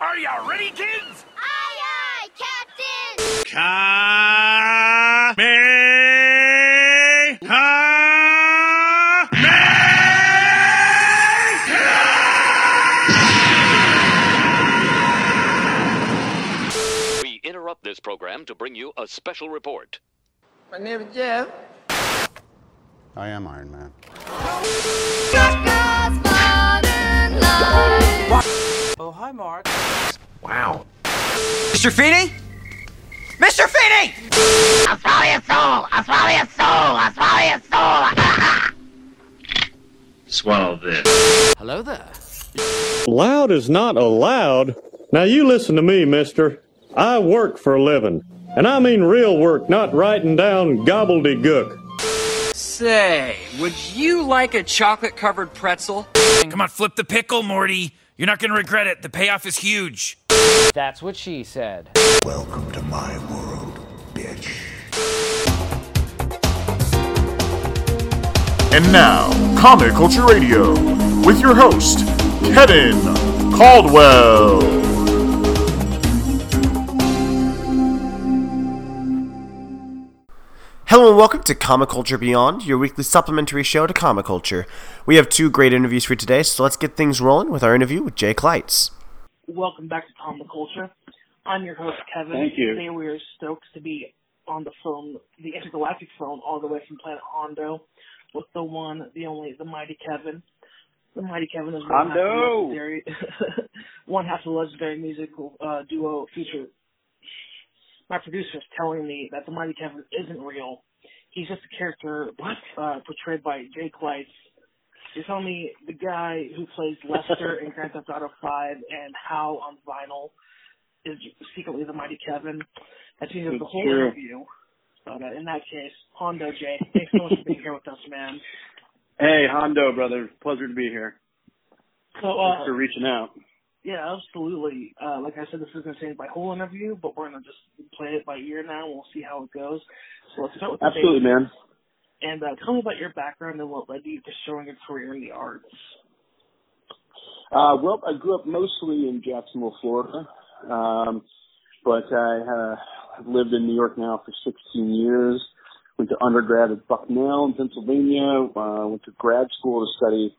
Are you ready, kids? Aye, aye, Captain! Kame! We interrupt this program to bring you a special report. My name is Jeff. I am Iron Man. Truckers Modern Life. Oh, hi, Mark. Wow. Mr. Feeney? Mr. Feeney! I'll swallow your soul! I'll swallow your soul! I'll swallow your soul! swallow this. Hello there. Loud is not allowed. Now you listen to me, mister. I work for a living. And I mean real work, not writing down gobbledygook. Say, would you like a chocolate covered pretzel? Come on, flip the pickle, Morty. You're not gonna regret it. The payoff is huge. That's what she said. Welcome to my world, bitch. And now, Comic Culture Radio, with your host, Kevin Caldwell. Hello and welcome to Comic Culture Beyond, your weekly supplementary show to comic culture. We have two great interviews for today, so let's get things rolling with our interview with Jay Klaitz. Welcome back to Comic Culture. I'm your host, Kevin. Thank you. Today we are stoked to be on the phone, the intergalactic phone, all the way from planet Hondo, with the one, the only, the mighty Kevin. The mighty Kevin is one half of the Hondo! legendary, one half of the legendary musical uh, duo feature. My producer is telling me that the mighty Kevin isn't real. He's just a character uh, portrayed by Jay Klaitz. You're telling me the guy who plays Lester in Grand Theft Auto 5 and How on vinyl is secretly the mighty Kevin. That changes the It's whole true. interview. But uh, in that case, Hondo Jay, thanks so much for being here with us, man. Hey, Hondo, brother. Pleasure to be here. So, Thanks uh, for reaching out. Yeah, absolutely. Uh, like I said, this is going to change my whole interview, but we're going to just play it by ear now, and we'll see how it goes. So let's start with Absolutely, man. And uh, tell me about your background and what led you to showing a career in the arts. Uh, well, I grew up mostly in Jacksonville, Florida, um, but I uh, have lived in New York now for 16 years. Went to undergrad at Bucknell in Pennsylvania. Uh, went to grad school to study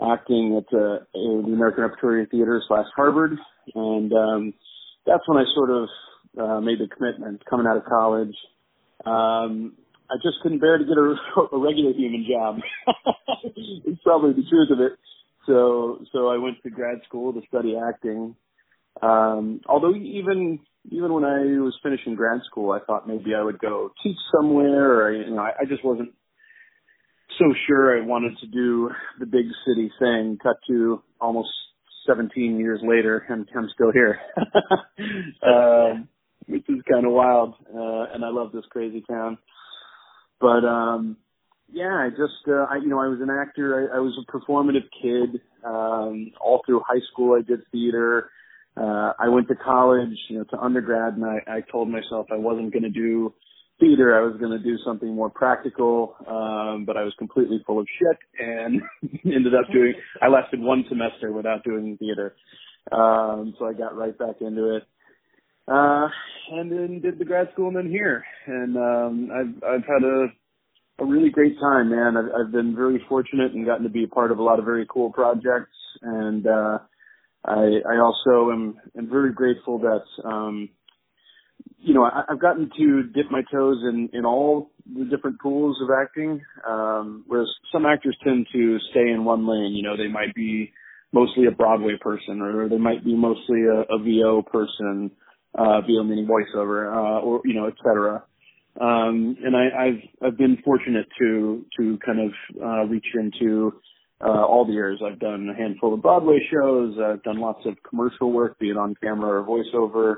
acting at uh, the American Repertory Theater slash Harvard, and um, that's when I sort of uh, made the commitment coming out of college. Um, I just couldn't bear to get a, a regular human job. it's probably the truth of it. So, so I went to grad school to study acting. Um, although even even when I was finishing grad school, I thought maybe I would go teach somewhere, or you know, I, I just wasn't so sure I wanted to do the big city thing. Cut to almost 17 years later, and I'm still here, um, which is kind of wild. Uh, and I love this crazy town. But um, yeah, I just uh, I, you know I was an actor. I, I was a performative kid. Um, all through high school, I did theater. Uh, I went to college, you know, to undergrad, and I, I told myself I wasn't going to do theater. I was going to do something more practical. Um, but I was completely full of shit and ended up doing. I lasted one semester without doing theater, um, so I got right back into it. Uh, and then did the grad school and then here, and um, I've I've had a a really great time, man. I've, I've been very fortunate and gotten to be a part of a lot of very cool projects, and uh, I, I also am, am very grateful that um, you know I, I've gotten to dip my toes in in all the different pools of acting, um, whereas some actors tend to stay in one lane. You know, they might be mostly a Broadway person, or they might be mostly a, a VO person, uh, VO meaning voiceover, uh, or you know, et cetera. Um, and I, I've I've been fortunate to to kind of uh, reach into uh, all the years. I've done a handful of Broadway shows. I've done lots of commercial work, be it on camera or voiceover.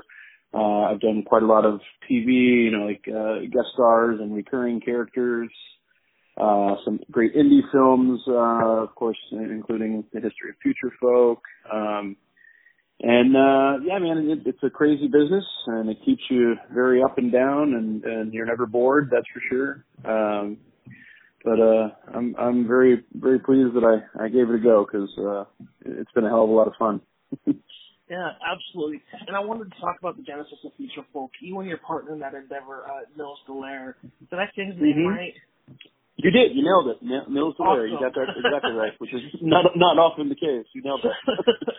Uh, I've done quite a lot of TV, you know, like uh, guest stars and recurring characters. Uh, some great indie films, uh, of course, including The History of Future Folk. Um, and uh yeah man it, it's a crazy business and it keeps you very up and down and and you're never bored that's for sure um but uh i'm i'm very very pleased that i i gave it a go because uh it's been a hell of a lot of fun Yeah, absolutely. And I wanted to talk about the genesis of Future Folk. You and your partner in that endeavor, uh, Nils d'Aulaire. Did I say his name Mhm. right? You did. You nailed it. N- Nils d'Aulaire. You got that exactly right, which is not not often the case. You nailed it.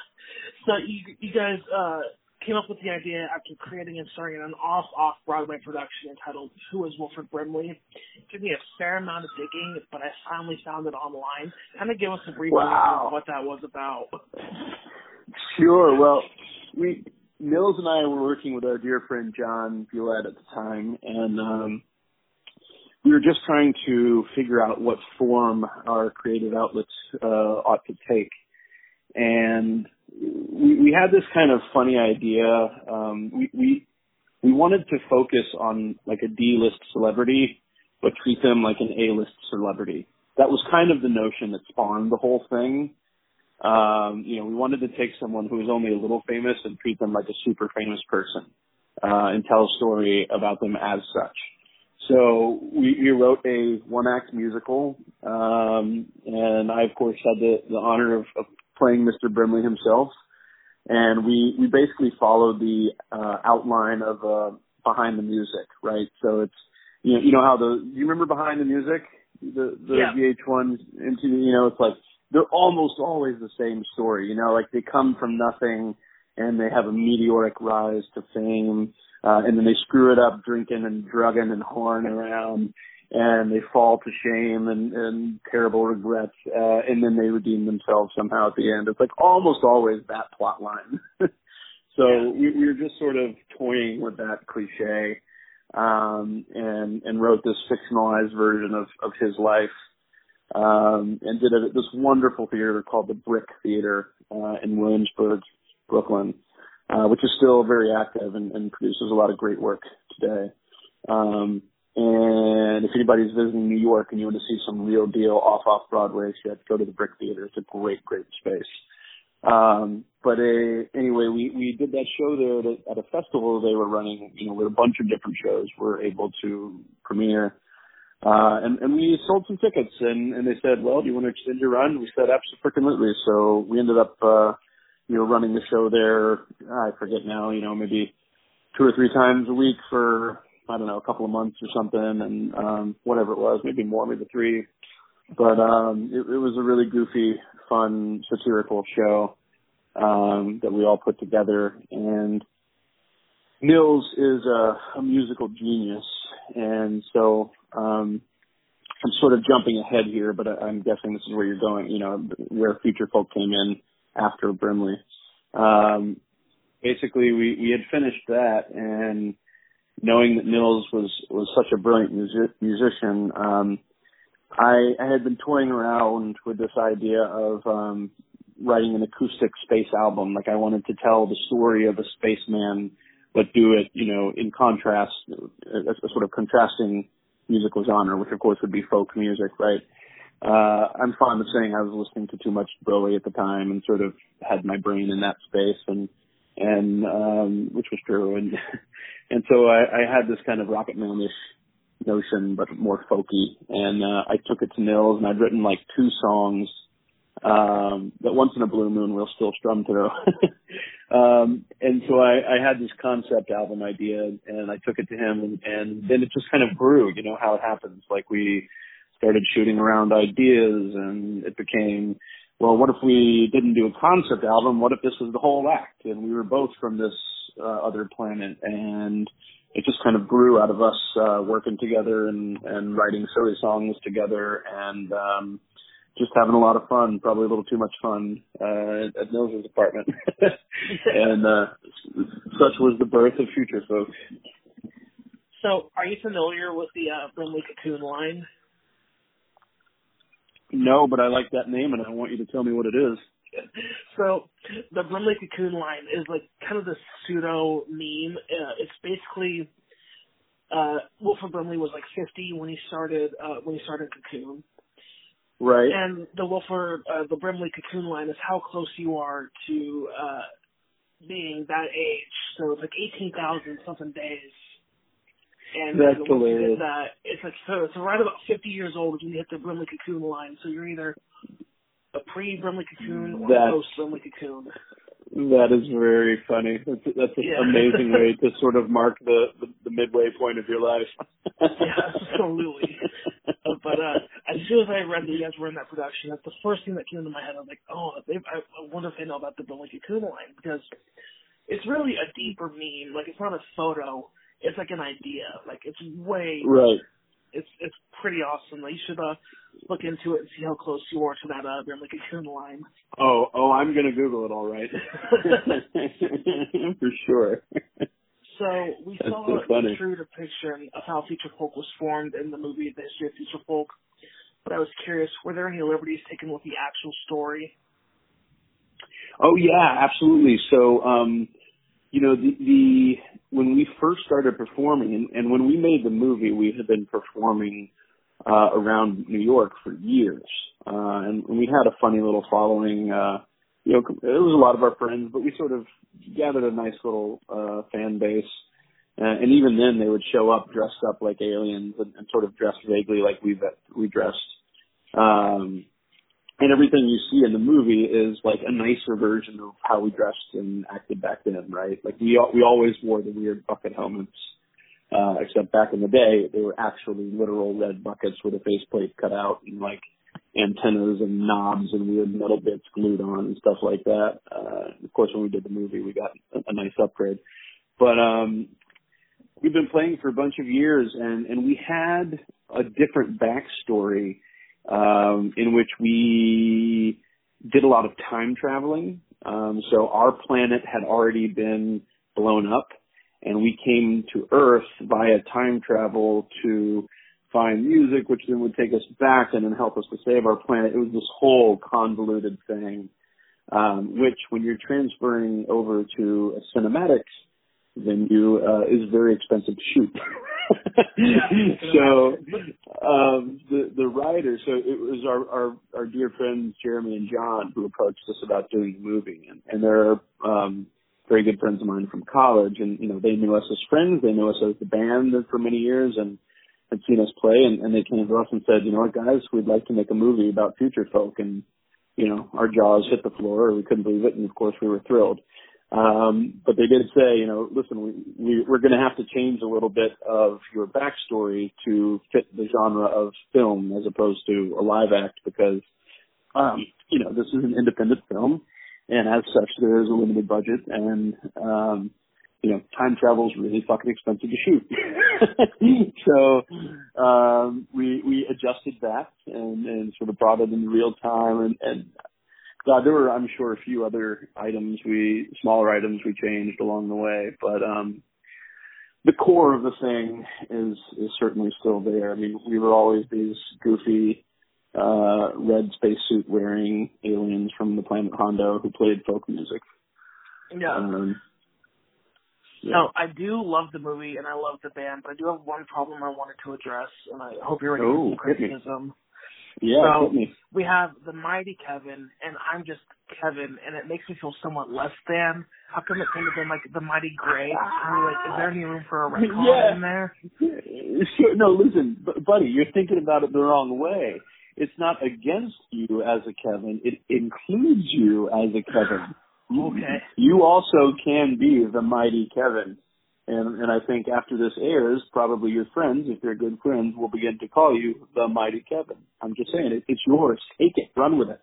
so you you guys uh, came up with the idea after creating and starring an off off Broadway production entitled "Who Is Wilford Brimley." It took me a fair amount of digging, but I finally found it online. Kind of give us a brief Wow. of what that was about. Sure. Well, we Nils and I were working with our dear friend John Bulett at the time, and um, we were just trying to figure out what form our creative outlets uh, ought to take. And we, we had this kind of funny idea. Um, we, we we wanted to focus on like a D-list celebrity, but treat them like an A-list celebrity. That was kind of the notion that spawned the whole thing. Um, you know, we wanted to take someone who was only a little famous and treat them like a super famous person, uh, and tell a story about them as such. So we, we wrote a one act musical, um, and I of course had the, the honor of, of playing Mr. Brimley himself. And we, we basically followed the, uh, outline of, uh, behind the music, right? So it's, you know, you know how the, you remember behind the music? The, the Yeah. VH1 into, you know, it's like, they're almost always the same story, you know, like they come from nothing and they have a meteoric rise to fame, uh, and then they screw it up drinking and drugging and whoring around and they fall to shame and, and terrible regrets, uh, and then they redeem themselves somehow at the end. It's like almost always that plot line. so we, we were just sort of toying with that cliche, um, and, and wrote this fictionalized version of, of his life um, and did at this wonderful theater called the Brick Theater uh, in Williamsburg, Brooklyn, uh, which is still very active and, and produces a lot of great work today. Um, and if anybody's visiting New York and you want to see some real deal off off Broadway shit, go to the Brick Theater. It's a great, great space. Um, but uh, anyway, we we did that show there at a, at a festival they were running. You know, with a bunch of different shows, we're able to premiere. Uh, and, and we sold some tickets and, and they said, well, do you want to extend your run? We said, absolutely. So we ended up, uh, you know, running the show there. I forget now, you know, maybe two or three times a week for, I don't know, a couple of months or something and, um, whatever it was, maybe more, maybe three. But, um, it, it was a really goofy, fun, satirical show, um, that we all put together and Nils is a, a musical genius and so, um, I'm sort of jumping ahead here, but I, I'm guessing this is where you're going, you know, where Future Folk came in after Brimley. Um, basically, we, we had finished that, and knowing that Nils was, was such a brilliant music, musician, um, I, I had been toying around with this idea of um, writing an acoustic space album. Like I wanted to tell the story of a spaceman, but do it, you know, in contrast, a, a sort of contrasting musical genre, which of course would be folk music, right? Uh, I'm fond of saying I was listening to too much Bowie at the time and sort of had my brain in that space and, and, um, which was true. And, and so I, I had this kind of Rocket Man-ish notion, but more folky. And, uh, I took it to Nils and I'd written like two songs, um, that once in a blue moon we'll still strum through. um, and so I, I had this concept album idea and I took it to him and, and then it just kind of grew, you know, how it happens. Like we started shooting around ideas and it became, well, what if we didn't do a concept album? What if this was the whole act? And we were both from this uh, other planet and it just kind of grew out of us uh, working together and, and writing silly songs together and um, just having a lot of fun, probably a little too much fun uh, at Nils' apartment. and uh, such was the birth of Future Folks. So, are you familiar with the uh, Brimley Cocoon line? No, but I like that name, and I want you to tell me what it is. So, the Brimley Cocoon line is like kind of the pseudo meme. Uh, it's basically uh, Wilford Brimley was like 50 when he started uh, when he started Cocoon. Right. And the Wilford, uh, the Brimley Cocoon line is how close you are to uh, being that age. So it's like 18,000 something days. And That's uh, hilarious. that, it's like so, so right about 50 years old when you hit the Brimley Cocoon line. So you're either a pre Brimley Cocoon or post Brimley Cocoon. That is very funny. That's that's an Yeah. amazing way to sort of mark the, the the midway point of your life. yeah, absolutely. But uh, as soon as I read that you guys were in that production, that's the first thing that came into my head. I was like, oh, they, I, I wonder if they know about the Billy Cocoon line because it's really a deeper meme. Like it's not a photo; it's like an idea. Like it's way right. It's it's pretty awesome. Like, you should uh look into it and see how close you are to that uh Billy Cocoon line. Oh, oh, I'm gonna Google it all right. For sure. So we That's saw so a true depiction of how Future Folk was formed in the movie The History of Future Folk. But I was curious, were there any liberties taken with the actual story? Oh yeah, absolutely. So, um, you know, the, the when we first started performing, and, and when we made the movie, we had been performing uh, around New York for years, uh, and, and we had a funny little following. Uh, you know, it was a lot of our friends, but we sort of gathered a nice little uh, fan base. Uh, and even then, they would show up dressed up like aliens and, and sort of dressed vaguely like we we dressed. Um, and everything you see in the movie is like a nicer version of how we dressed and acted back then, right? Like we we always wore the weird bucket helmets, uh, except back in the day they were actually literal red buckets with a faceplate cut out and like antennas and knobs and weird metal bits glued on and stuff like that. Uh, of course, when we did the movie, we got a, a nice upgrade, but um, we've been playing for a bunch of years and and we had a different backstory um, in which we did a lot of time traveling. Um, so our planet had already been blown up, and we came to Earth via time travel to find music, which then would take us back and then help us to save our planet. It was this whole convoluted thing, um, which when you're transferring over to a cinematics venue uh, is very expensive to shoot. so um, the the writer, so it was our, our our dear friends Jeremy and John who approached us about doing the movie, and, and they're um, very good friends of mine from college, and you know they knew us as friends, they knew us as the band for many years, and had seen us play, and, and they came to us and said, you know what, guys, we'd like to make a movie about future folk, and you know our jaws hit the floor, we couldn't believe it, and of course we were thrilled. Um, but they did say, you know, listen, we, we we're going to have to change a little bit of your backstory to fit the genre of film as opposed to a live act because, um, you know, this is an independent film, and as such, there is a limited budget, and um, you know, time travel is really fucking expensive to shoot. so um, we we adjusted that and, and sort of brought it in real time, and, and God, there were, I'm sure, a few other items we, smaller items we changed along the way, but um, the core of the thing is is certainly still there. I mean, we were always these goofy, uh, red spacesuit wearing aliens from the planet Hondo who played folk music. Yeah. Um, yeah. No, I do love the movie and I love the band, but I do have one problem I wanted to address, and I hope you're ready Oh, for criticism. Yeah, so me. we have the mighty Kevin, and I'm just Kevin, and it makes me feel somewhat less than. How come it could have been like the mighty Gray? We like, is there any room for a retcon Yeah. in there? Sure, no, listen, bu- buddy, you're thinking about it the wrong way. It's not against you as a Kevin. It includes you as a Kevin. Okay. You also can be the mighty Kevin. And, and I think after this airs, probably your friends, if they're good friends, will begin to call you the mighty Kevin. I'm just saying, it, it's yours. Take it. Run with it.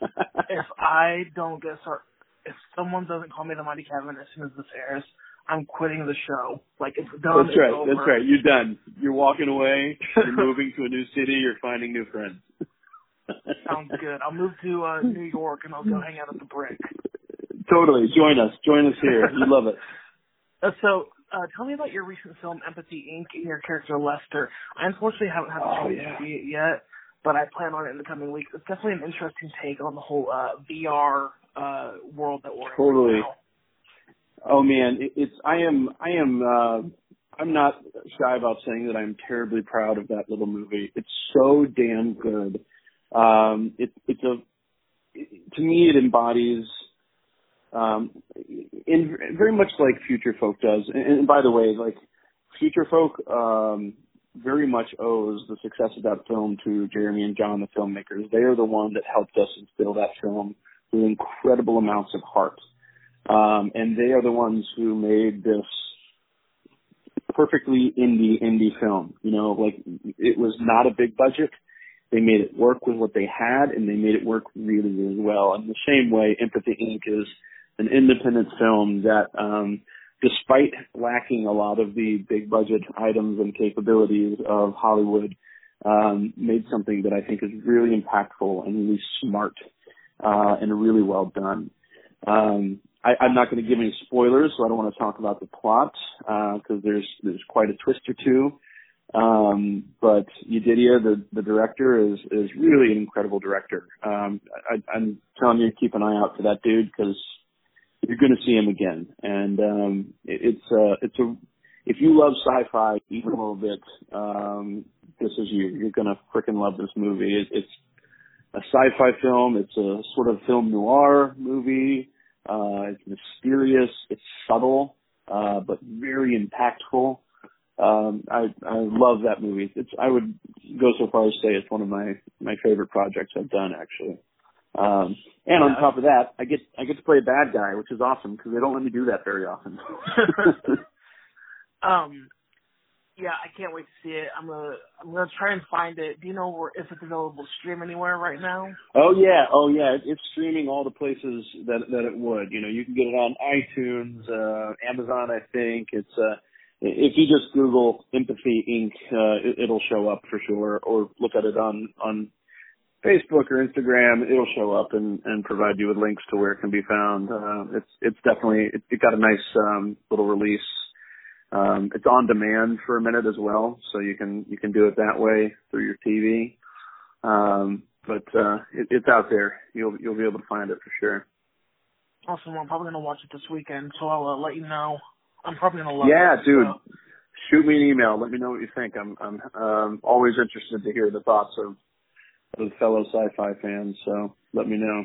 if I don't get start, if someone doesn't call me the mighty Kevin as soon as this airs, I'm quitting the show. Like it's done. That's right. over. That's right. You're done. You're walking away. You're moving to a new city. You're finding new friends. Sounds good. I'll move to uh, New York and I'll go hang out at the Brick. Totally. Join us. Join us here. You love it. Uh, so, uh, tell me about your recent film Empathy Inc. and your character Lester. I unfortunately haven't had the Oh, chance to see it yet, but I plan on it in the coming weeks. It's definitely an interesting take on the whole uh, VR uh, world that we're in Totally. right now. Oh man, it, it's I am I am uh I'm not shy about saying that I'm terribly proud of that little movie. It's so damn good. Um it it's a to me it embodies um in very much like Future Folk does. And, and by the way, like Future Folk um very much owes the success of that film to Jeremy and John the filmmakers. They are the one that helped us instill that film with incredible amounts of heart. Um, and they are the ones who made this perfectly indie indie film. You know, like it was not a big budget. They made it work with what they had, and they made it work really, really well. And the same way, Empathy Inc. is an independent film that, um, despite lacking a lot of the big budget items and capabilities of Hollywood, um, made something that I think is really impactful and really smart uh, and really well done. Um, I, I'm not going to give any spoilers, so I don't want to talk about the plot because uh, there's there's quite a twist or two. Um, but Yedidya, the the director, is is really an incredible director. Um, I, I'm telling you, keep an eye out for that dude because you're going to see him again. And um, it, it's uh, it's a if you love sci-fi even a little bit, um, this is you. You're going to freaking love this movie. It, it's a sci-fi film. It's a sort of film noir movie. Uh, it's mysterious. It's subtle, uh, but very impactful. Um, I I love that movie. It's I would go so far as to say it's one of my my favorite projects I've done actually. Um, and on top of that, I get I get to play a bad guy, which is awesome because they don't let me do that very often. um, yeah, I can't wait to see it. I'm gonna I'm gonna try and find it. Do you know where, if it's available to stream anywhere right now? Oh yeah, oh yeah, it's streaming all the places that that it would. You know, you can get it on iTunes, uh, Amazon, I think. It's uh, if you just Google Empathy Inc., uh, it, it'll show up for sure, or look at it on on Facebook or Instagram. It'll show up and and provide you with links to where it can be found. Uh, it's it's definitely it, it got a nice um, little release um, it's on demand for a minute as well, so you can you can do it that way through your TV. Um, but uh, it, it's out there. You'll you'll be able to find it for sure. Awesome. I'm probably gonna watch it this weekend, so I'll uh, let you know. I'm probably gonna love yeah, it. Yeah, dude. So. Shoot me an email. Let me know what you think. I'm I'm um, always interested to hear the thoughts of of fellow sci-fi fans. So let me know.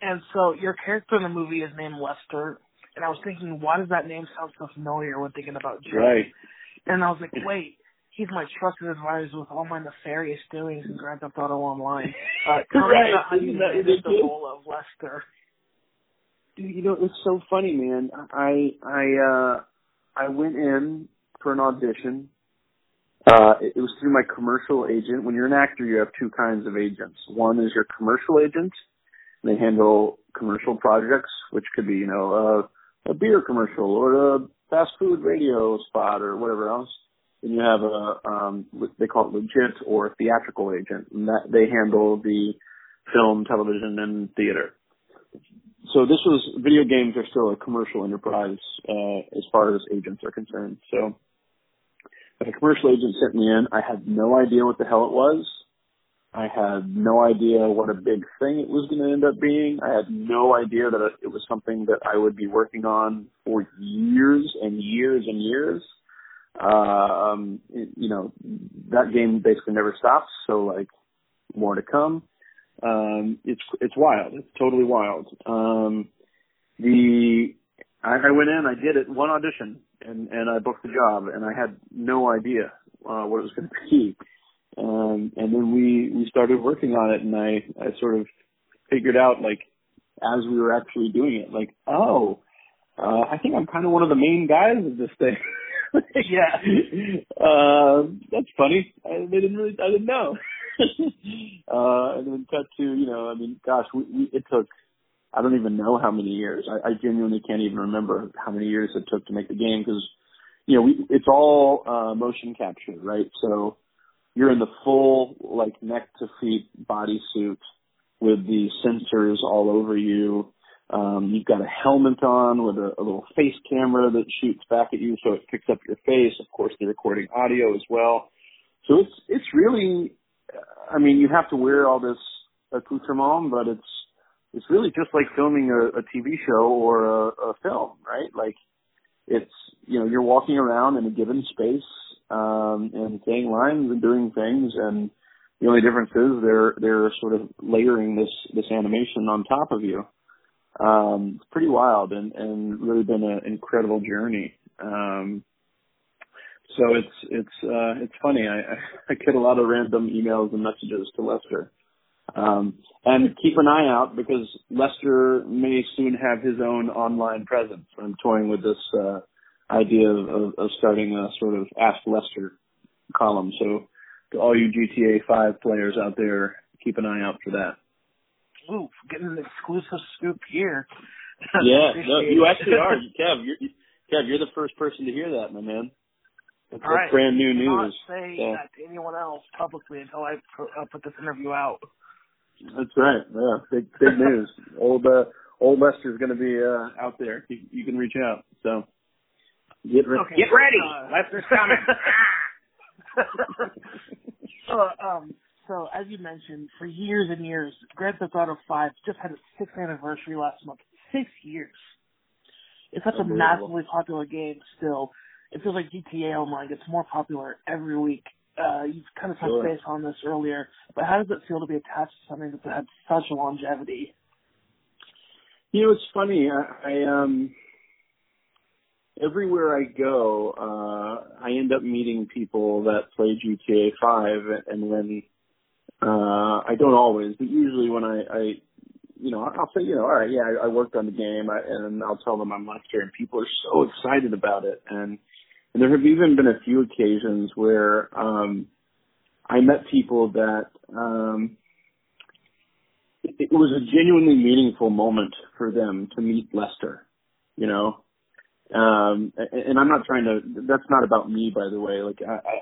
And so your character in the movie is named Lester and I was thinking, why does that name sound so familiar when thinking about Jay? Right. And I was like, wait, he's my trusted advisor with all my nefarious doings in Grand Theft Auto Online. Uh, right. how you managed the role of Lester. Dude, you know, it's so funny, man. I I uh I went in for an audition. Uh it, it was through my commercial agent. When you're an actor, you have two kinds of agents. One is your commercial agent. They handle commercial projects, which could be, you know, uh a beer commercial or a fast food radio spot or whatever else. Then you have a um, they call it legit or theatrical agent, and that they handle the film, television, and theater. So this was video games are still a commercial enterprise uh, as far as agents are concerned. So a commercial agent sent me in. I had no idea what the hell it was. I had no idea what a big thing it was going to end up being. I had no idea that it was something that I would be working on for years and years and years. Uh, um, you know, that game basically never stops. So like more to come. Um, it's, it's wild. It's totally wild. Um, the, I, I went in, I did it, one audition and, and I booked the job and I had no idea, uh, what it was going to be. Um, and then we, we started working on it and I, I sort of figured out like as we were actually doing it, like, oh, uh, I think I'm kind of one of the main guys of this thing. yeah. Uh, that's funny. I, they didn't really, I didn't know. uh, and then cut to, you know, I mean, gosh, we, we, it took, I don't even know how many years. I, I genuinely can't even remember how many years it took to make the game because, you know, we, it's all, uh, motion capture, right? So, you're in the full like neck to feet bodysuit with the sensors all over you. Um, you've got a helmet on with a, a little face camera that shoots back at you, so it picks up your face. Of course, they're recording audio as well. So it's it's really, I mean, you have to wear all this accoutrement, but it's it's really just like filming a, a TV show or a, a film, right? Like it's you know you're walking around in a given space um, and saying lines and doing things. And the only difference is they're they're sort of layering this this animation on top of you. Um, it's pretty wild and and really been an incredible journey. Um, so it's it's uh, it's funny. I I get a lot of random emails and messages to Lester. Um, and keep an eye out because Lester may soon have his own online presence. I'm toying with this uh, idea of, of, of starting a sort of Ask Lester column. So to all you GTA 5 players out there, keep an eye out for that. Ooh, getting an exclusive scoop here. Yeah, no, you actually are. Kev, you're, Kev, you're the first person to hear that, my man. That's, All that's right. brand new Do not news. say Yeah. that to anyone else publicly until I put this interview out. That's right. Yeah, big big news. old uh, old Lester's going to be uh, out there. You, you can reach out. So get re- Okay, get ready. uh, Lester's coming. so, um, so as you mentioned, for years and years, Grand Theft Auto 5 just had its sixth anniversary last month. Six years. It's such a massively popular game still. It feels like GTA Online gets more popular every week. Uh, you've kind of touched Sure. base on this earlier, but how does it feel to be attached to something that's had such longevity? You know, it's funny. I, I um everywhere I go, uh I end up meeting people that play GTA Five and when uh I don't always, but usually when I, I you know, I'll say, you know, all right, yeah, I, I worked on the game I, and I'll tell them I'm Lester and people are so excited about it and and there have even been a few occasions where um I met people that um it, it was a genuinely meaningful moment for them to meet Lester, you know. Um, and, and I'm not trying to. That's not about me, by the way. Like, I, I,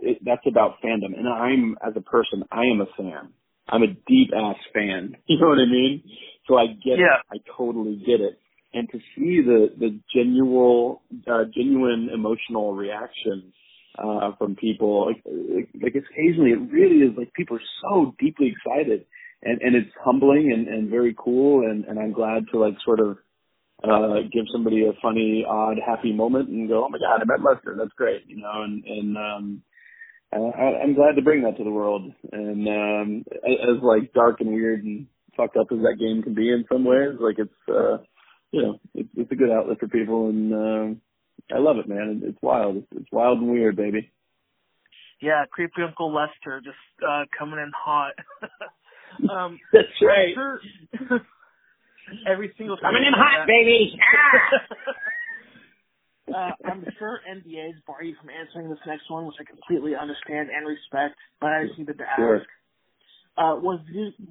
it, that's about fandom. And I'm, as a person, I am a fan. I'm a deep ass fan. You know what I mean? So I get Yeah. it. I totally get it. And to see the the genuine, uh, genuine emotional reaction uh, from people, like, like, occasionally, it really is like people are so deeply excited and and it's humbling and and very cool and and I'm glad to like sort of uh give somebody a funny odd happy moment and go oh my god I met Lester. That's great you know and and um I, I'm glad to bring that to the world. And um as, as like dark and weird and fucked up as that game can be in some ways like it's uh you know it's it's a good outlet for people and um I love it man it's wild it's, it's wild and weird baby Yeah, creepy Uncle Lester just uh coming in hot. um that's right sure every single time. coming in hot baby uh, I'm sure NDAs bar you from answering this next one, which I completely understand and respect, but I just needed to ask. Sure. Uh, was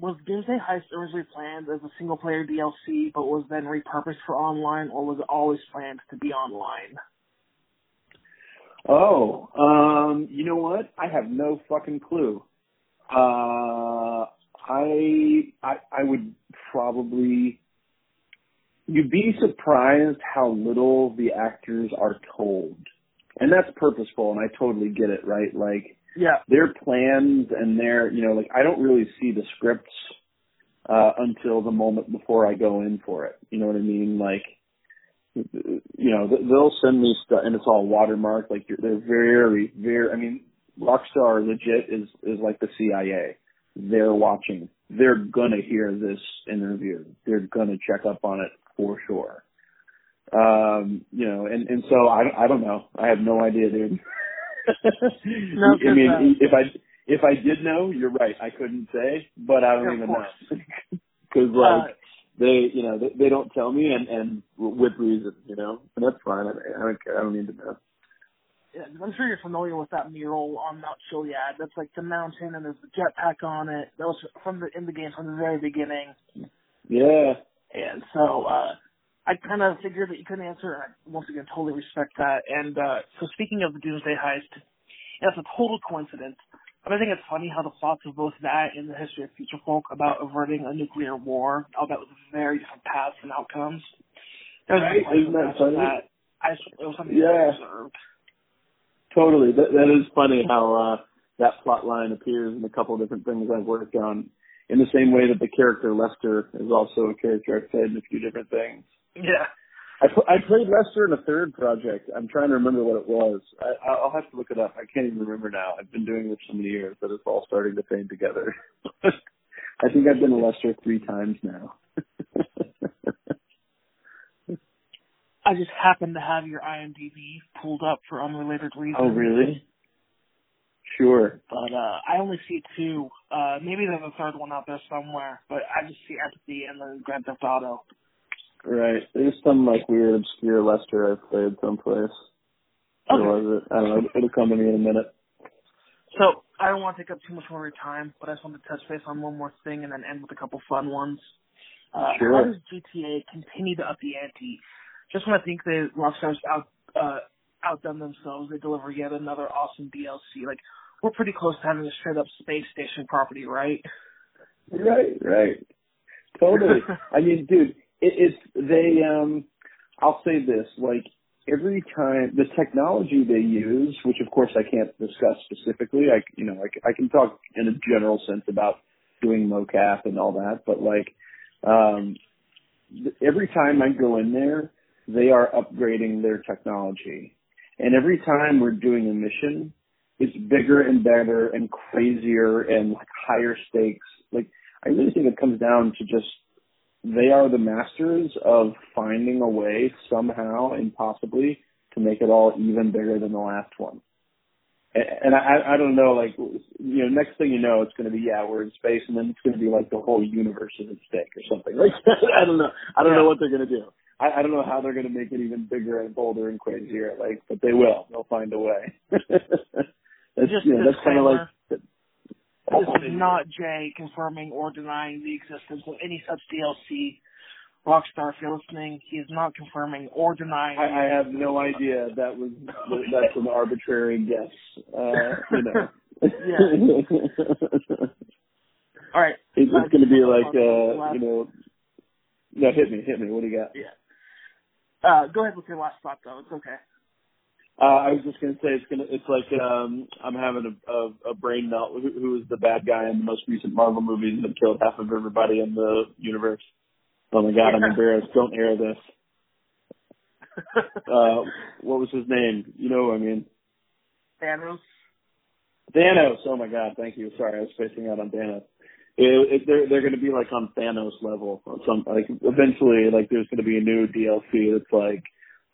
was Doomsday Heist originally planned as a single player DLC, but was then repurposed for online, or was it always planned to be online? Oh, um, you know what? I have no fucking clue. Uh, I, I, I would probably, you'd be surprised how little the actors are told. And that's purposeful and I totally get it, right? Like, Yeah. their plans and their, you know, like I don't really see the scripts, uh, until the moment before I go in for it. You know what I mean? Like, you know, they'll send me stuff and it's all watermarked. Like they're very, very, I mean, Rockstar legit is, is like the CIA. They're watching. They're gonna hear this interview. They're gonna check up on it for sure. Um, you know, and, and so I, I don't know. I have no idea, dude. No, I mean, if I, if I did know, you're right. I couldn't say, but I don't of even course. know. Cause like, Uh, they you know they, they don't tell me and and with reason you know and that's fine I, I don't care I don't need to know Yeah, I'm sure you're familiar with that mural on Mount Chiliad. That's like the mountain, and there's the jetpack on it. That was from the in the game from the very beginning. yeah And so uh I kind of figured that you couldn't answer. I once again totally respect that. And uh so speaking of the Doomsday Heist, that's a total coincidence. But I think it's funny how the plots of both that and the history of Future Folk about averting a nuclear war, all that was very different paths and outcomes. There's Right, isn't that funny? That. I it was something Yeah. I deserved. totally that that is funny how uh that plot line appears in a couple of different things I've worked on in the same way that the character Lester is also a character I've played in a few different things Yeah. I, pl- I played Lester in a third project. I'm trying to remember what it was. I, I'll have to look it up. I can't even remember now. I've been doing this so many years that it's all starting to fade together. I think I've been a Lester three times now. I just happened to have your IMDb pulled up for unrelated reasons. oh, really? Sure. But uh I only see two Uh, maybe there's a third one out there somewhere, but I just see Empathy and then Grand Theft Auto. Right. There's some like weird obscure Lester I played someplace. Where Okay. was it? I don't know. It'll come to me in a minute. So I don't want to take up too much more of your time, but I just want to touch base on one more thing and then end with a couple fun ones. Uh, Sure. How does GTA continue to up the ante? Just when I think the Rockstar's out uh, outdone themselves, they deliver yet another awesome DLC. Like we're pretty close to having a straight up space station property, right? Right, right. Totally. I mean, dude, it, it's they. um I'll say this: like every time the technology they use, which of course I can't discuss specifically. I, you know, I can talk in a general sense about doing mocap and all that, but like um every time I go in there, they are upgrading their technology, and every time we're doing a mission, it's bigger and better and crazier and like higher stakes. Like I really think it comes down to just they are the masters of finding a way somehow and possibly to make it all even bigger than the last one. A- And I, I don't know, like, you know, next thing you know, it's going to be, yeah, we're in space and then it's going to be like the whole universe is at stake or something. Like, I don't know. I don't know what they're going to do. I, I don't know how they're going to make it even bigger and bolder and crazier, like, but they will. They'll find a way. that's, Just you know, that's kind of like, This is not Jay confirming or denying the existence of any such DLC. Rockstar, if you're listening, he is not confirming or denying. I, I have no idea. That was that's an arbitrary guess. Uh, you know. yeah. All right. It, it's going to be like, uh, you know. No, hit me, hit me. What do you got? Yeah. Uh, go ahead with your last thought, though. It's okay. Uh, I was just going to say it's going to. It's like um, I'm having a, a, a brain melt. Who, who is the bad guy in the most recent Marvel movies that killed half of everybody in the universe? Oh my God, I'm embarrassed. Don't air this. Uh, what was his name? You know what I mean? Thanos. Thanos. Oh my God, thank you. Sorry, I was spacing out on Thanos. It, it, they're they're going to be like on Thanos level. or Some like eventually, like there's going to be a new DLC that's like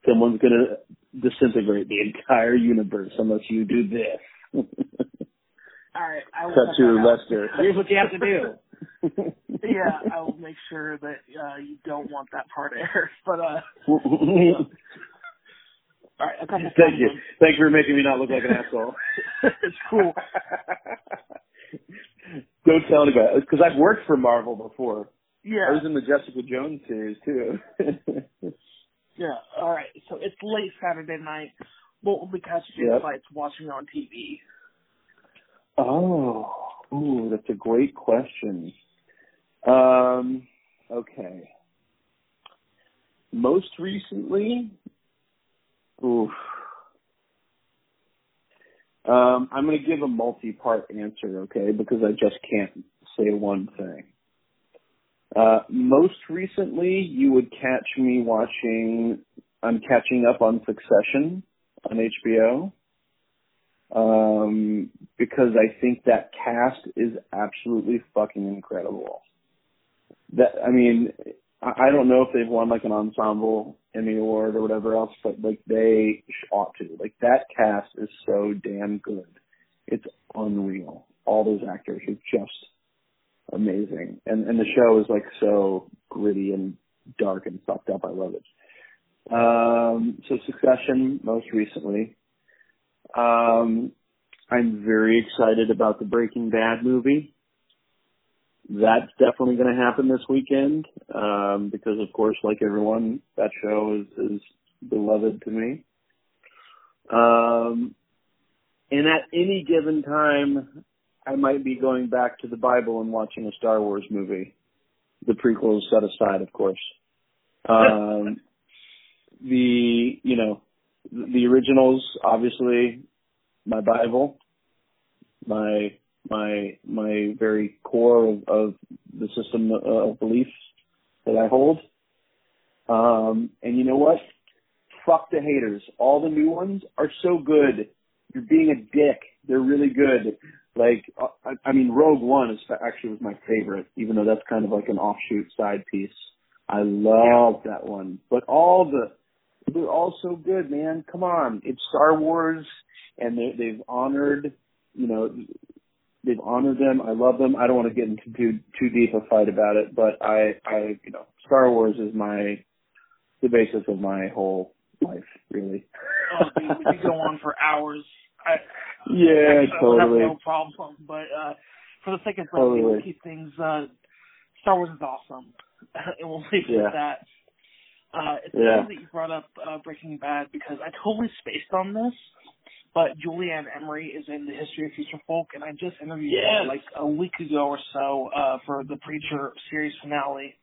someone's going to disintegrate the entire universe unless you do this. All right. I will Cut to. Lester. Here's what you have to do. yeah, I will make sure that uh, you don't want that part aired. But uh, all right, Thank fun you. Thank you for making me not look like an asshole. it's cool. Don't tell anybody because I've worked for Marvel before. Yeah. I was in the Jessica Jones series too. Yeah. All right. So it's late Saturday night. What will we catch you Yep. fights watching on TV? Oh, ooh, that's a great question. Um, okay. Most recently, oof. Um, I'm going to give a multi-part answer, okay, because I just can't say one thing. Uh, most recently, you would catch me watching. I'm catching up on Succession on HBO um, because I think that cast is absolutely fucking incredible. That I mean, I don't know if they've won like an ensemble Emmy award or whatever else, but like they ought to. Like that cast is so damn good. It's unreal. All those actors are just amazing, and and the show is like so gritty and dark and fucked up. I love it. Um, so Succession, most recently. Um, I'm very excited about the Breaking Bad movie. That's definitely going to happen this weekend um, because, of course, like everyone, that show is, is beloved to me. Um, and at any given time, I might be going back to the Bible and watching a Star Wars movie. The prequels set aside, of course. Um, the you know the originals, obviously, my Bible, my my my very core of, of the system of beliefs that I hold. Um, and you know what? Fuck the haters. All the new ones are so good. You're being a dick. They're really good. Like, I, I mean, Rogue One is actually was my favorite, even though that's kind of like an offshoot side piece. I love that one. But all the, they're all so good, man. Come on. It's Star Wars and they, they've honored, you know, they've honored them. I love them. I don't want to get into too too deep a fight about it, but I I you know Star Wars is my the basis of my whole life, really. Oh, we, we could go on for hours. I, Yeah, I totally. have no problem, but uh, for the sake of brevity, Totally. keep things. Uh, Star Wars is awesome, and we'll leave it Yeah. at that. Uh, it's Yeah. that you brought up uh, Breaking Bad because I totally spaced on this. But Julie Ann Emery is in the History of Future Folk, and I just interviewed her like a week ago or so uh, for the Preacher series finale.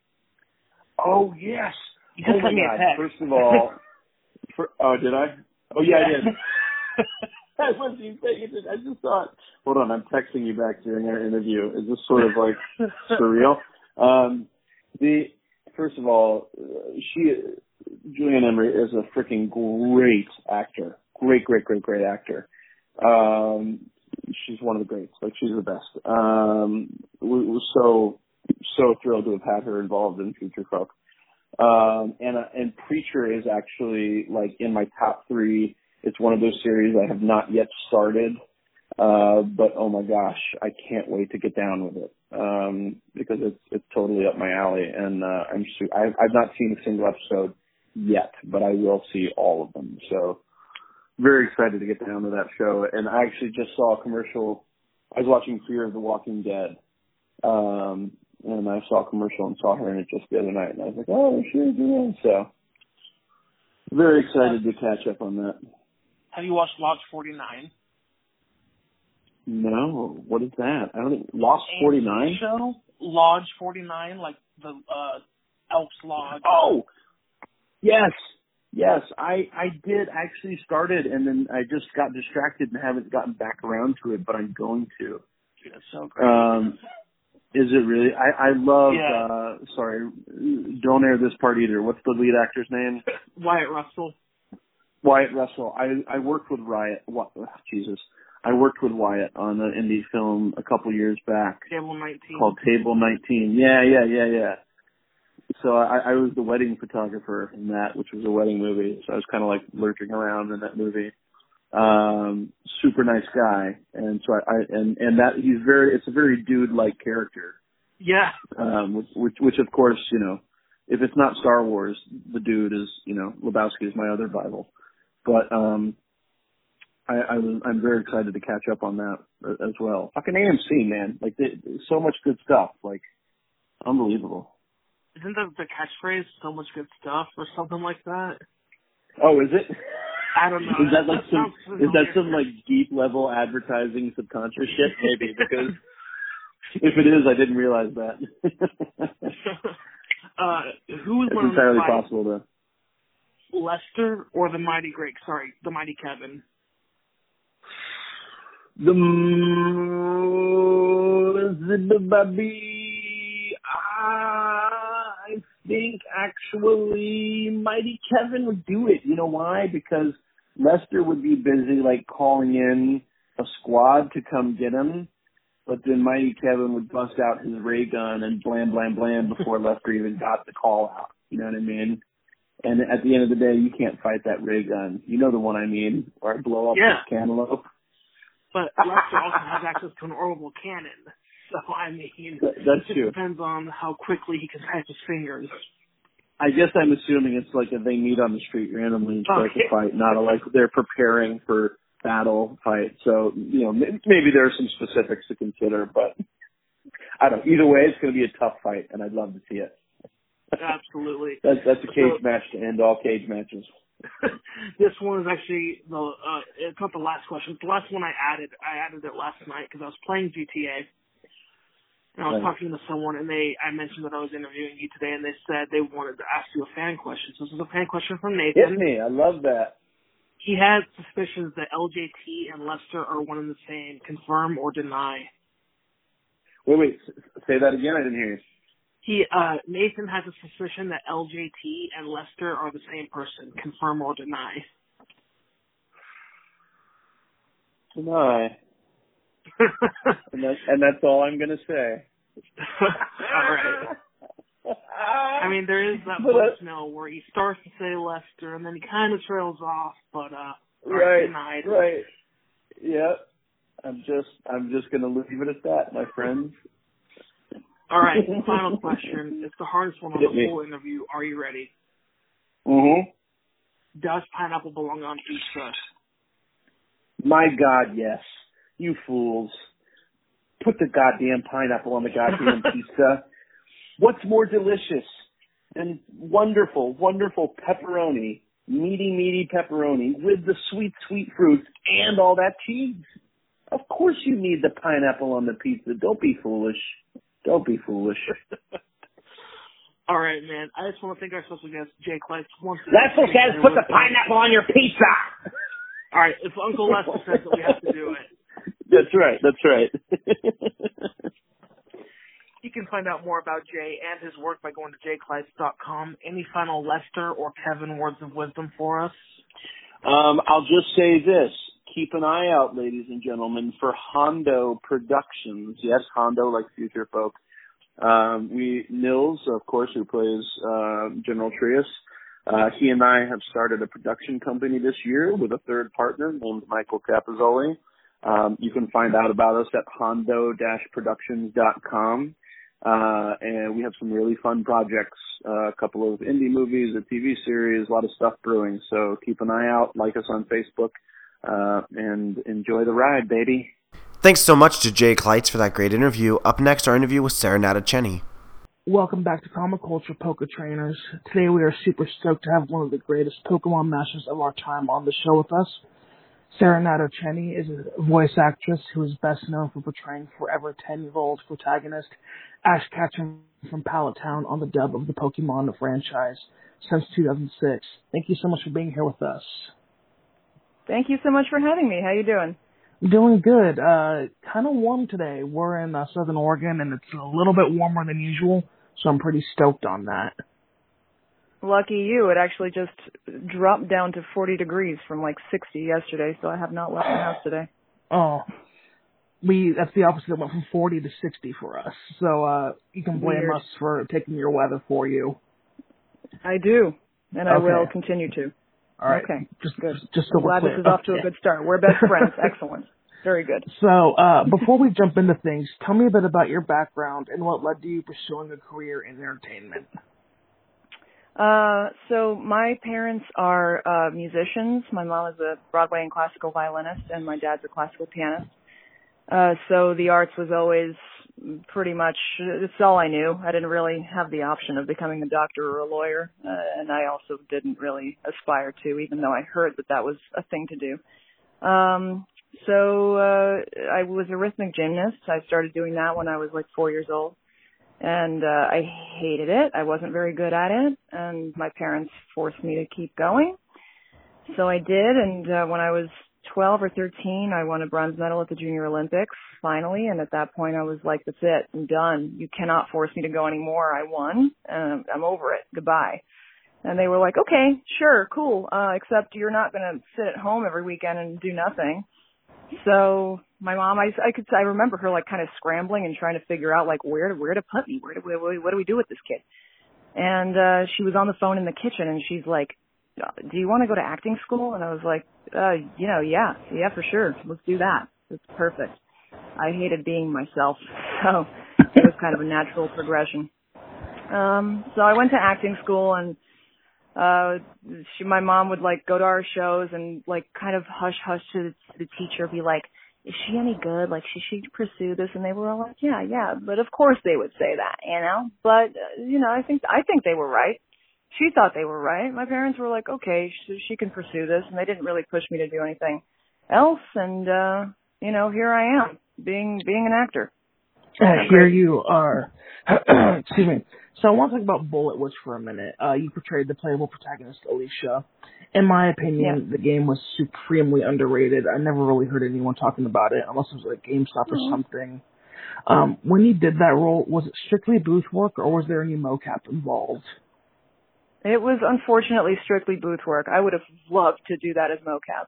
Oh yes. You just oh sent me a text. First of all, for, oh did I? Oh yeah, I did. I wasn't even paying attention. I just thought, hold on, I'm texting you back during our interview. Is this sort of like surreal? Um, the first of all, she, Julie Ann Emery is a freaking great actor. Great, great, great, great actor. Um, she's one of the greats. Like she's the best. Um, we we're so so thrilled to have had her involved in Future Folk. Um, and uh, and Preacher is actually like in my top three. It's one of those series I have not yet started, uh, but oh my gosh, I can't wait to get down with it um, because it's it's totally up my alley. And uh, I'm su- I've, I've not seen a single episode yet, but I will see all of them. So very excited to get down to that show. And I actually just saw a commercial. I was watching Fear of the Walking Dead, um, and I saw a commercial and saw her in it just the other night, and I was like, oh, there she is. So very excited to catch up on that. Have you watched Lodge 49? No, what is that? I don't think Lost Forty Nine. Show Lodge 49, like the uh, Elks Lodge. Oh, yes, yes. I I did actually started, and then I just got distracted and haven't gotten back around to it, but I'm going to. Dude, it's so great. Um, is it really? I I love. Yeah. uh Sorry, don't air this part either. What's the lead actor's name? Wyatt Russell. Wyatt Russell. I I worked with Wyatt. What? Jesus. I worked with Wyatt on an indie film a couple years back Table 19. called Table 19. Yeah, yeah, yeah, yeah. So I, I was the wedding photographer in that, which was a wedding movie. So I was kind of like lurking around in that movie. Um, super nice guy, and so I, I and and that he's very. It's a very dude-like character. Yeah. Um, which, which which of course you know, if it's not Star Wars, the dude is you know Lebowski is my other Bible. But um, I, I was I'm very excited to catch up on that as well. Fucking AMC, man, like they, so much good stuff, like unbelievable. Isn't the, the catchphrase so much good stuff or something like that? Oh, is it? I don't know. Is that like some is that some like deep level advertising subconscious shit? Maybe because if it is, I didn't realize that. uh, who is it's one of the entirely possible to. Lester or the Mighty Greg? Sorry, the Mighty Kevin. The the. I think actually Mighty Kevin would do it. You know why? Because Lester would be busy like calling in a squad to come get him, but then Mighty Kevin would bust out his ray gun and blam blam blam before Lester even got the call out. You know what I mean? And at the end of the day, you can't fight that ray gun. You know the one I mean, where I blow up Yeah. this cantaloupe. But Lester also has access to an orbital cannon. So I mean, That- that's it true. depends on how quickly he can type his fingers. I guess I'm assuming it's like if they meet on the street randomly and start to fight, not a, like they're preparing for battle fight. So you know maybe there are some specifics to consider, but I don't. Either way, it's going to be a tough fight, and I'd love to see it. Absolutely. That's that's a cage So- match to end all cage matches. this one is actually the uh it's not the last question. It's the last one I added. I added it last night because I was playing GTA. And I was Right. talking to someone and they I mentioned that I was interviewing you today and they said they wanted to ask you a fan question. So this is a fan question from Nathan. Hit me. I love that. He has suspicions that LJT and Lester are one and the same. Confirm or deny. Wait, wait. Say that again. I didn't hear you. He uh Nathan has a suspicion that LJT and Lester are the same person. Confirm or deny. Deny. and that's and that's all I'm going to say. All right. I mean, there is that uh, voicemail where he starts to say Lester and then he kind of trails off, but uh, Right. denied. Right. Yep. I'm just I'm just gonna leave it at that, my friends. All right, final question. It's the hardest one on the whole interview. Are you ready? Mm-hmm. Does pineapple belong on pizza? My God, yes. You fools. Put the goddamn pineapple on the goddamn pizza. What's more delicious than wonderful, wonderful pepperoni, meaty, meaty pepperoni with the sweet, sweet fruit and all that cheese? Of course you need the pineapple on the pizza. Don't be foolish. Don't be foolish. All right, man. I just want to thank our special guest, Jay Klaitz. Once says put the pineapple on your pizza. All right, if Uncle Lester says that we have to do it. That's right. That's right. You can find out more about Jay and his work by going to jayklaitz.com. Any final Lester or Kevin words of wisdom for us? Um, I'll just say this. Keep an eye out, ladies and gentlemen, for Hondo Productions. Yes, Hondo, like future folk. Um, we, Nils, of course, who plays, uh, General Trius, uh, he and I have started a production company this year with a third partner named Michael Capozzoli. Um, you can find out about us at hondo-productions.com. Uh, and we have some really fun projects, uh, a couple of indie movies, a TV series, a lot of stuff brewing. So keep an eye out, like us on Facebook, uh, and enjoy the ride, baby. Thanks so much to Jay Klaitz for that great interview. Up next, our interview with Serenata Natochenny. Welcome back to Comic Culture Poker Trainers. Today we are super stoked to have one of the greatest Pokemon masters of our time on the show with us. Serenata Natochenny is a voice actress who is best known for portraying forever 10-year-old protagonist Ash Ketchum from Pallet Town on the dub of the Pokemon franchise since 2006. Thank you so much for being here with us. Thank you so much for having me. How you doing? Doing good. Uh, kind of warm today. We're in uh, Southern Oregon and it's a little bit warmer than usual, so I'm pretty stoked on that. Lucky you. It actually just dropped down to 40 degrees from like 60 yesterday, so I have not left the house today. Oh, we that's the opposite. It went from 40 to 60 for us. So uh, you can blame Weird. us for taking your weather for you. I do, and I Okay. will continue to. All right. Okay. Just Good. just so glad this is off to a good start. We're best friends. Excellent. Very good. So, uh, before we jump into things, tell me a bit about your background and what led to you pursuing a career in entertainment. Uh, so my parents are uh, musicians. My mom is a Broadway and classical violinist, and my dad's a classical pianist. Uh, so the arts was always pretty much it's all I knew. I didn't really have the option of becoming a doctor or a lawyer, uh, and I also didn't really aspire to, even though I heard that that was a thing to do. Um, so uh, I was a rhythmic gymnast. I started doing that when I was like four years old and uh, I hated it. I wasn't very good at it, and my parents forced me to keep going. So I did, and uh, when I was 12 or 13, I won a bronze medal at the Junior Olympics finally, and at that point I was like, "That's it, I'm done. You cannot force me to go anymore. I won. Um, I'm over it. Goodbye." And they were like, "Okay, sure, cool. Uh, except you're not going to sit at home every weekend and do nothing." So my mom, I, I could, I remember her like kind of scrambling and trying to figure out like where to, where to put me, where do we, what do we do with this kid? And, uh, she was on the phone in the kitchen and she's like, do you want to go to acting school? And I was like, uh, you know, yeah, yeah, for sure. Let's do that. It's perfect. I hated being myself. So it was kind of a natural progression. Um, so I went to acting school and, uh, she, my mom would like go to our shows and like kind of hush hush to the, to the teacher, be like, is she any good? Like, should she pursue this? And they were all like, yeah, yeah. But of course they would say that, you know. But uh, you know, I think I think they were right. She thought they were right. My parents were like, okay, she, she can pursue this, and they didn't really push me to do anything else. And uh, you know, here I am, being being an actor. Uh, here you are. Excuse me. So I want to talk about Bullet Witch for a minute. Uh, you portrayed the playable protagonist Alicia. In my opinion, the game was supremely underrated. I never really heard anyone talking about it unless it was like GameStop or Mhm. something. Um, when you did that role, was it strictly booth work or was there any mocap involved? It was unfortunately strictly booth work. I would have loved to do that as mocap.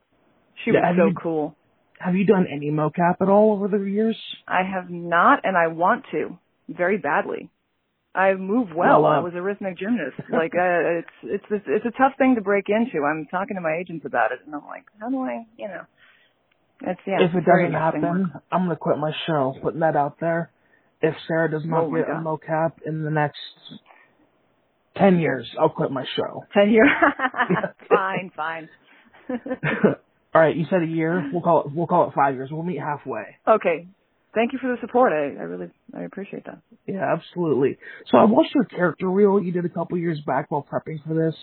She Yeah, was so you- cool. Have you done any mocap at all over the years? I have not, and I want to very badly. I move well. Well, uh, I was a rhythmic gymnast. like uh, it's it's it's it's a tough thing to break into. I'm talking to my agents about it, and I'm like, how do I, you know? It's, yeah, if it doesn't happen, I'm gonna quit interesting work. I'm gonna quit my show. Putting that out there. If Sarah does not Oh get a mocap in the next ten years, I'll quit my show. Ten years. fine, fine. All right, you said a year. We'll call it. We'll call it five years. We'll meet halfway. okay. Thank you for the support. I, I really, I appreciate that. Yeah, absolutely. So I watched your character reel you did a couple years back while prepping for this,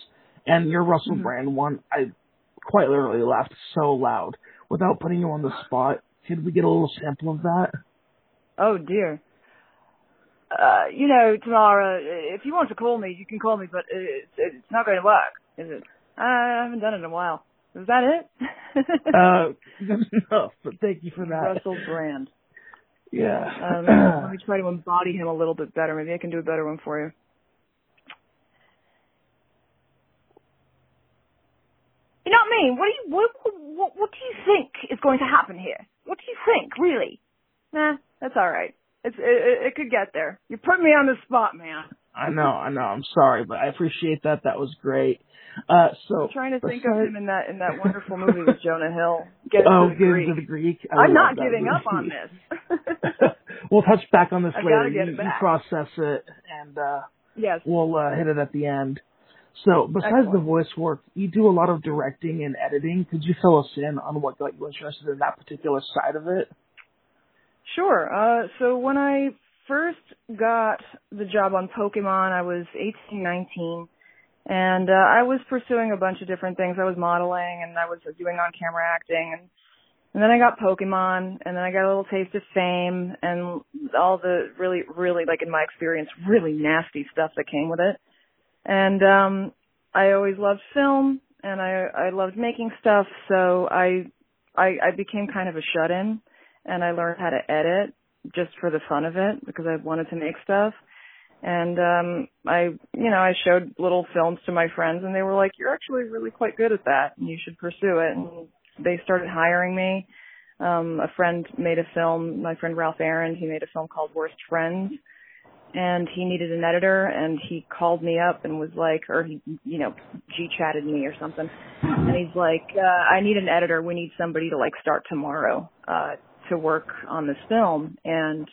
and your Russell Mhm. Brand one. I quite literally laughed so loud. Without putting you on the spot, could we get a little sample of that? Oh dear. Uh, you know, Tamara, if you want to call me, you can call me, but it's, it's not going to work, is it? I haven't done it in a while. Is that it? Uh, enough. But thank you for that. Russell Brand. Yeah. Um, let me try to embody him a little bit better. Maybe I can do a better one for you. You know what I mean? What do you what, what what do you think is going to happen here? What do you think, really? Nah, that's all right. It's it, it, could get there. You put me on the spot, man. I know, I know. I'm sorry, but I appreciate that. That was great. Uh, so I'm trying to think of him in that in that wonderful movie with Jonah Hill. Get oh, to the get Greek. into the Greek. I I'm not giving up on movie. this. we'll touch back on this I've later. you, you process it, and uh, yes. we'll uh, hit it at the end. So, besides the voice work, you do a lot of directing and editing. Could you fill us in on what got you interested in that particular side of it? Sure. Uh, so when I first got the job on Pokemon, I was 18, 19, and uh, I was pursuing a bunch of different things. I was modeling, and I was doing on-camera acting, and and then I got Pokemon, and then I got a little taste of fame, and all the really, really, like in my experience, really nasty stuff that came with it. And um, I always loved film, and I I loved making stuff, so I I, I became kind of a shut-in, and I learned how to edit just for the fun of it because I wanted to make stuff. And um I you know, I showed little films to my friends and they were like, You're actually really quite good at that and you should pursue it and they started hiring me. Um a friend made a film, my friend Ralph Aaron, he made a film called Worst Friends and he needed an editor and he called me up and was like or he you know, G chatted me or something. And he's like, uh, I need an editor, we need somebody to like start tomorrow, uh to work on this film and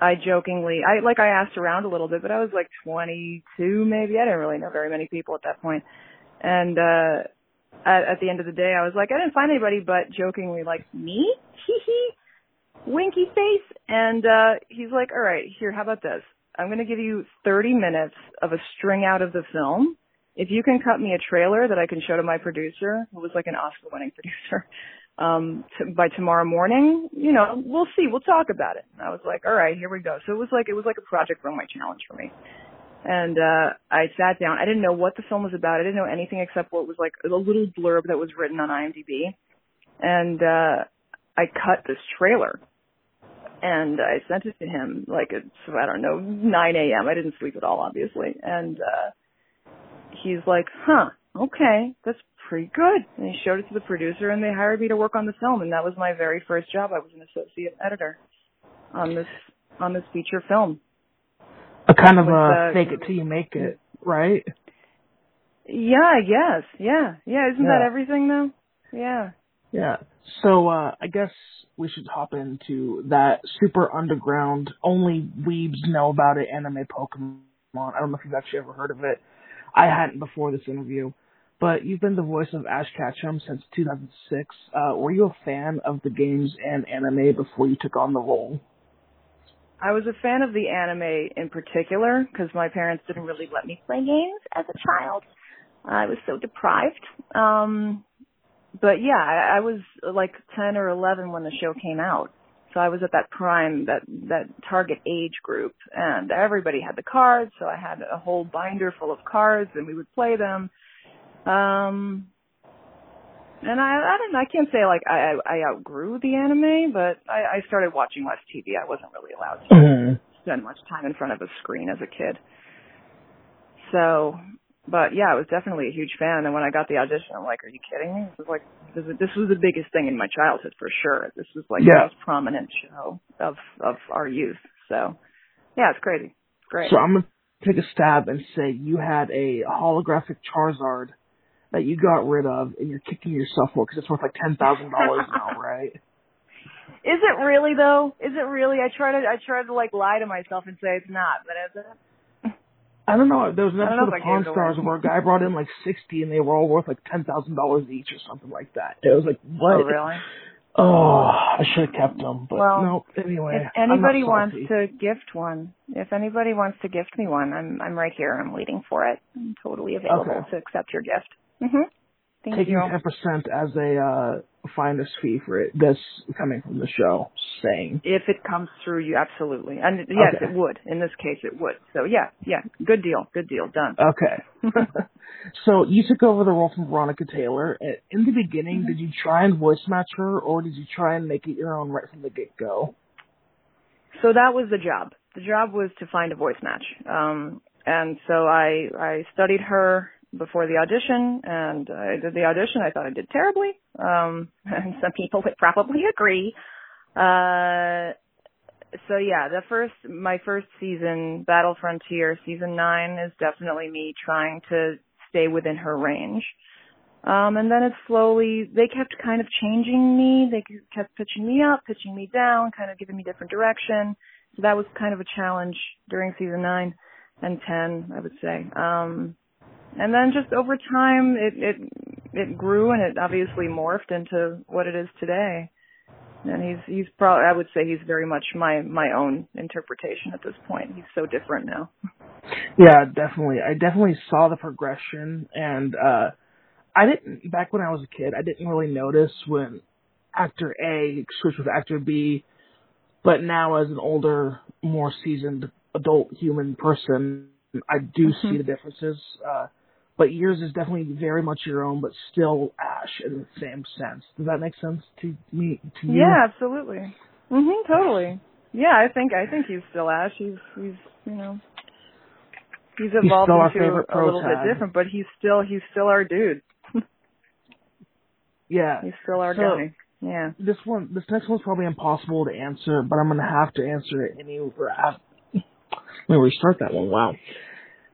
I jokingly, I like I asked around a little bit, but I was like 22 maybe. I didn't really know very many people at that point. And uh at, at the end of the day, I was like, I didn't find anybody, but jokingly like me, hee hee, winky face. And uh he's like, all right, here, how about this? I'm going to give you 30 minutes of a string out of the film. If you can cut me a trailer that I can show to my producer, who was like an Oscar-winning producer, um t- by tomorrow morning you know we'll see. We'll talk about it. And i was like all right here we go. So it was like it was like a project runway challenge for me. And uh i sat down. I didn't know what the film was about. I didn't know anything except what was like a little blurb that was written on imdb. And uh i cut this trailer. And i sent it to him like it's i don't know nine am i didn't sleep at all obviously. And uh he's like huh okay that's pretty good. And he showed it to the producer and they hired me to work on the film and that was my very first job. I was an associate editor on this on this feature film. A kind of With, a uh, fake it till you make it, right? Yeah, I guess. Yeah. Yeah, isn't that everything though? Yeah. Yeah. So uh I guess we should hop into that super underground, only weebs know about it anime Pokemon. I don't know if you've actually ever heard of it. I hadn't before this interview. But you've been the voice of Ash Ketchum since 2006. Uh, were you a fan of the games and anime before you took on the role? I was a fan of the anime in particular because my parents didn't really let me play games as a child. I was so deprived. Um but yeah, I, I was like 10 or 11 when the show came out. So I was at that prime, that that target age group, and everybody had the cards. So I had a whole binder full of cards, and we would play them. Um, and I, I don't, I can't say like I, I I outgrew the anime, but I, I started watching less TV. I wasn't really allowed to Mhm. spend much time in front of a screen as a kid. So, but yeah, I was definitely a huge fan. And when I got the audition, I'm like, are you kidding me? This was like, this, is, this was the biggest thing in my childhood for sure. This was like Yeah. the most prominent show of of our youth. So, yeah, it's crazy. It's great. So I'm gonna take a stab and say you had a holographic Charizard that you got rid of, and you're kicking yourself for because it's worth like ten thousand dollars now, right? Is it really though? Is it really? I try to I try to like lie to myself and say it's not, but is it? I don't know. There was an episode of Pawn Stars where a guy brought in like sixty, and they were all worth like ten thousand dollars each or something like that. It was like oh, what? Oh really? Oh, I should have kept them, but Well, no. Anyway, If anybody wants to gift one, if anybody wants to gift me one, I'm I'm right here. I'm waiting for it. I'm totally available Okay. to accept your gift. Mhm. Thank taking ten percent as a uh, finder's fee for it. This coming from the show, saying If it comes through you, absolutely. And yes, Okay. it would. In this case, it would. So yeah, yeah, good deal, good deal, done. okay. so you took over the role from Veronica Taylor. Uh, In the beginning, Mm-hmm. did you try and voice match her, or did you try and make it your own right from the get go? So that was the job. The job was to find a voice match. Um, and so I I studied her before the audition, and I did the audition. I thought I did terribly, um, and some people would probably agree. Uh, so yeah, the first my first season, Battle Frontier, season nine, is definitely me trying to stay within her range. Um, and then it slowly, they kept kind of changing me. They kept pitching me up, pitching me down, kind of giving me different direction. So that was kind of a challenge during season nine and ten, I would say. Um, and then just over time, it, it, it grew and it obviously morphed into what it is today. And he's, he's probably, I would say he's very much my, my own interpretation at this point. He's so different now. Yeah, definitely. I definitely saw the progression, and uh I didn't back when I was a kid. I didn't really notice when actor A switched with actor B, but now as an older, more seasoned adult human person, I do Mhm. see the differences. Uh but yours is definitely very much your own, but still Ash in the same sense. Does that make sense to me? To you? Yeah, absolutely. Mhm, totally. Yeah, I think I think he's still Ash. He's he's you know he's evolved our into a little pro-tag. bit different, but he's still he's still our dude. Yeah. He's still our So- guy. Yeah. This one, this next one's probably impossible to answer, but I'm gonna have to answer it anyway. Let me restart that one. Wow.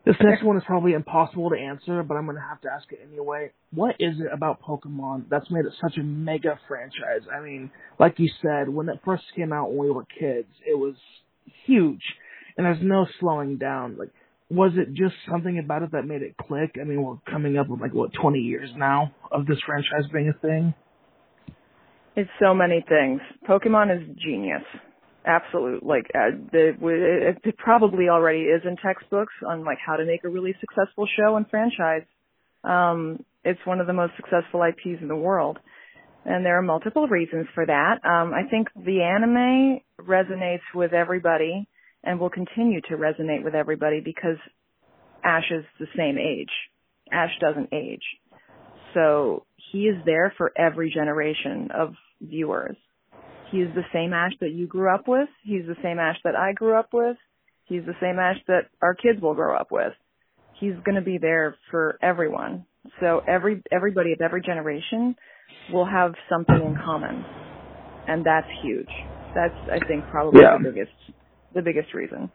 This next one is probably impossible to answer, but I'm gonna have to ask it anyway. What is it about Pokemon that's made it such a mega franchise? I mean, like you said, when it first came out when we were kids, it was huge, and there's no slowing down. Like, was it just something about it that made it click? I mean, we're coming up with like what 20 years now of this franchise being a thing. It's so many things. Pokemon is genius. Absolute. Like uh, the it, it probably already is in textbooks on like how to make a really successful show and franchise. Um, it's one of the most successful IPs in the world, and there are multiple reasons for that. Um, I think the anime resonates with everybody and will continue to resonate with everybody because Ash is the same age. Ash doesn't age. So he is there for every generation of viewers. He is the same Ash that you grew up with. He's the same Ash that I grew up with. He's the same Ash that our kids will grow up with. He's going to be there for everyone. So every everybody of every generation will have something in common, and that's huge. That's I think probably Yeah. the biggest the biggest reason.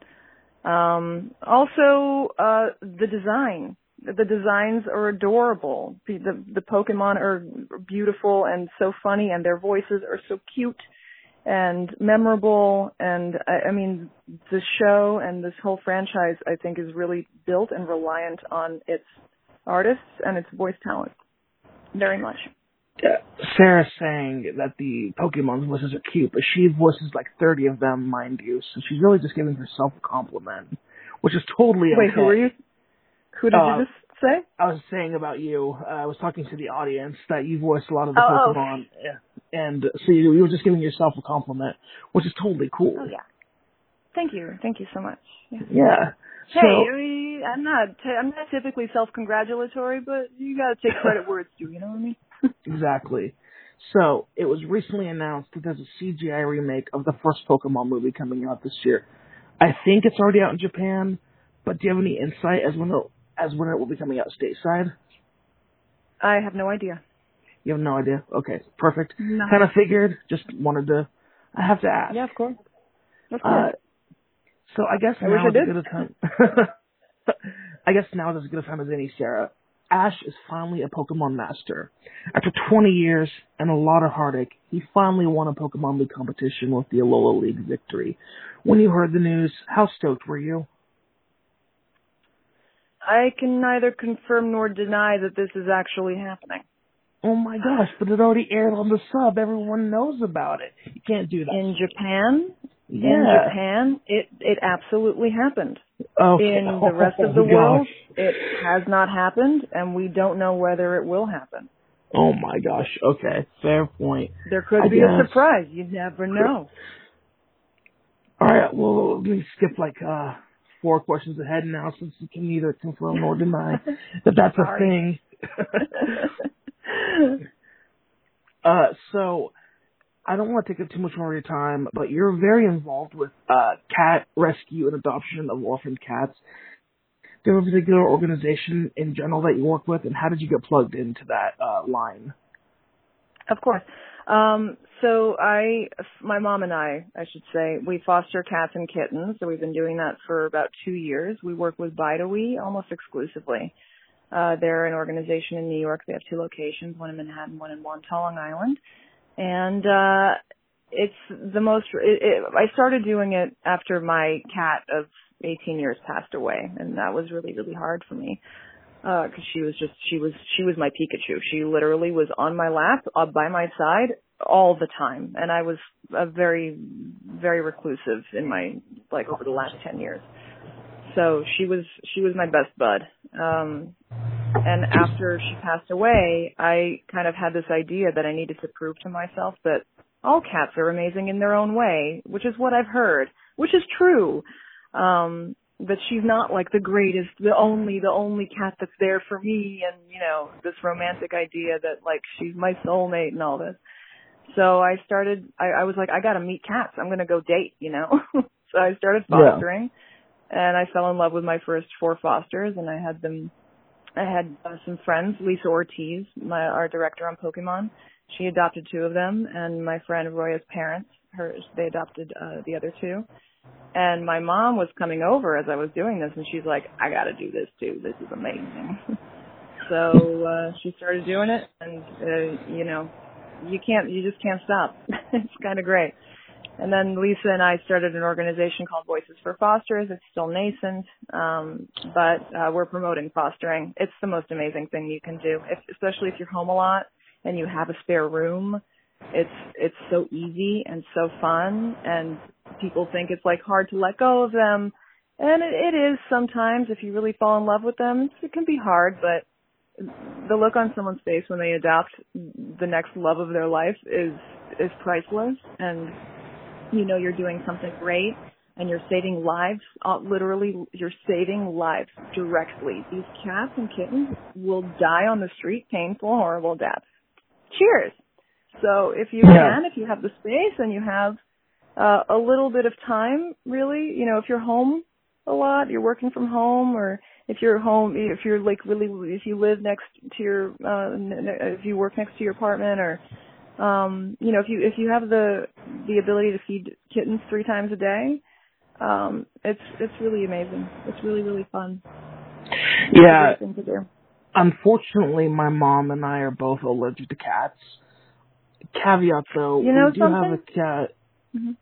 Um, also, uh, the design. The designs are adorable. The the Pokemon are beautiful and so funny, and their voices are so cute and memorable. And I, I mean, the show and this whole franchise, I think, is really built and reliant on its artists and its voice talent. Very much. uh, Sarah's saying that the Pokemon voices are cute, but she voices like 30 of them, mind you, so she's really just giving herself a compliment, which is totally Wait, okay. who are you? Who did Uh, you just say? I was saying about you, uh, I was talking to the audience that you voiced a lot of the Oh, oh. Pokemon, uh, and so you, you were just giving yourself a compliment, which is totally cool. Oh yeah. Thank you. Thank you so much. Yeah. Yeah. Hey, So, I mean, I'm not. T- I'm not typically self-congratulatory, but you got to take credit where it's due. You know what I mean? Exactly. So it was recently announced that there's a CGI remake of the first Pokemon movie coming out this year. I think it's already out in Japan, but do you have any insight as when it, as when it will be coming out stateside? I have no idea. You have no idea. Okay, perfect. No. Kind of figured. Just wanted to. I have to ask. Yeah, of course. Of Uh, so I guess I now is as good a time. I guess now is as good a time as any, Sarah. Ash is finally a Pokemon master. After 20 years and a lot of heartache, he finally won a Pokemon League competition with the Alola League victory. When you heard the news, how stoked were you? I can neither confirm nor deny that this is actually happening. Oh my gosh, but it already aired on the sub. Everyone knows about it. You can't do that. In Japan, yeah. in Japan, it it absolutely happened. Okay. In the rest of the Oh, world, gosh. it has not happened, and we don't know whether it will happen. Oh my gosh. Okay, fair point. There could I be a surprise. You never know. All right, well, let me skip like uh four questions ahead now, since you can neither confirm nor deny that that's a thing. uh, so I don't want to take up too much more of your time, but you're very involved with uh cat rescue and adoption of orphaned cats. Do you have a particular organization in general that you work with, and how did you get plugged into that uh line? Of course. Um, so I, my mom and I, I should say, we foster cats and kittens. So we've been doing that for about two years. We work with Bideawee almost exclusively. Uh, they're an organization in New York. They have two locations, one in Manhattan, one in Wantagh, Long Island. And, uh, it's the most, it, it, I started doing it after my cat of 18 years passed away. And that was really, really hard for me because Uh, she was just she was she was my Pikachu. She literally was on my lap, uh, by my side all the time, and I was a very very reclusive in my like over the last ten years. So she was she was my best bud. Um, and after she passed away, I kind of had this idea that I needed to prove to myself that all cats are amazing in their own way, which is what I've heard, which is true. Um, that she's not like the greatest, the only, the only cat that's there for me and, you know, this romantic idea that like she's my soulmate and all this. So I started, I, I was like, I gotta meet cats. I'm gonna go date, you know? so I started Yeah. fostering and I fell in love with my first four fosters and I had them, I had uh, some friends, Lisa Ortiz, my, our director on Pokemon. She adopted two of them and my friend Roya's parents, hers, they adopted, uh, the other two. And my mom was coming over as I was doing this, and she's like, "I got to do this too. This is amazing." so uh, she started doing it, and uh, you know, you can't, you just can't stop. it's kind of great. And then Lisa and I started an organization called Voices for Fosters. It's still nascent, um, but uh, we're promoting fostering. It's the most amazing thing you can do, if, especially if you're home a lot and you have a spare room. It's it's so easy and so fun, and people think it's like hard to let go of them, and it, it is sometimes if you really fall in love with them. It can be hard, but the look on someone's face when they adopt the next love of their life is is priceless, and you know you're doing something great and you're saving lives. Uh, literally, you're saving lives directly. These cats and kittens will die on the street painful, horrible deaths. Cheers. So if you Yeah. can, if you have the space and you have uh, a little bit of time, really, you know, if you're home a lot, you're working from home, or if you're home, if you're like really, if you live next to your, uh, if you work next to your apartment, or um, you know, if you if you have the the ability to feed kittens three times a day, um, it's it's really amazing. It's really really fun. Yeah. great thing to do. Unfortunately, my mom and I are both allergic to cats. Caveat though, You know we do have a something? cat Mhm.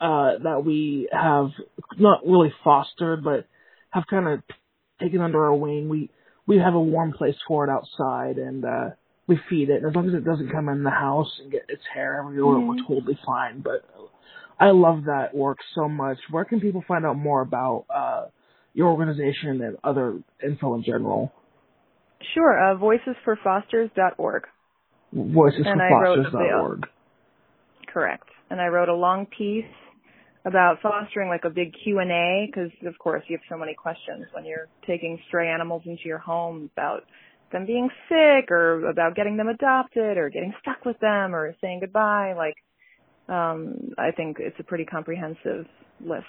uh that we have not really fostered but have kind of taken under our wing. We we have a warm place for it outside and uh we feed it. And as long as it doesn't come in the house and get its hair everywhere, we're Mhm. totally fine. But I love that work so much. Where can people find out more about uh your organization and other info in general? Sure. Uh, voicesforfosters.org. And I wrote a Voicesforfosters.org. Correct. And I wrote a long piece about fostering like a big Q&A because of course you have so many questions when you're taking stray animals into your home about them being sick or about getting them adopted or getting stuck with them or saying goodbye like um I think it's a pretty comprehensive list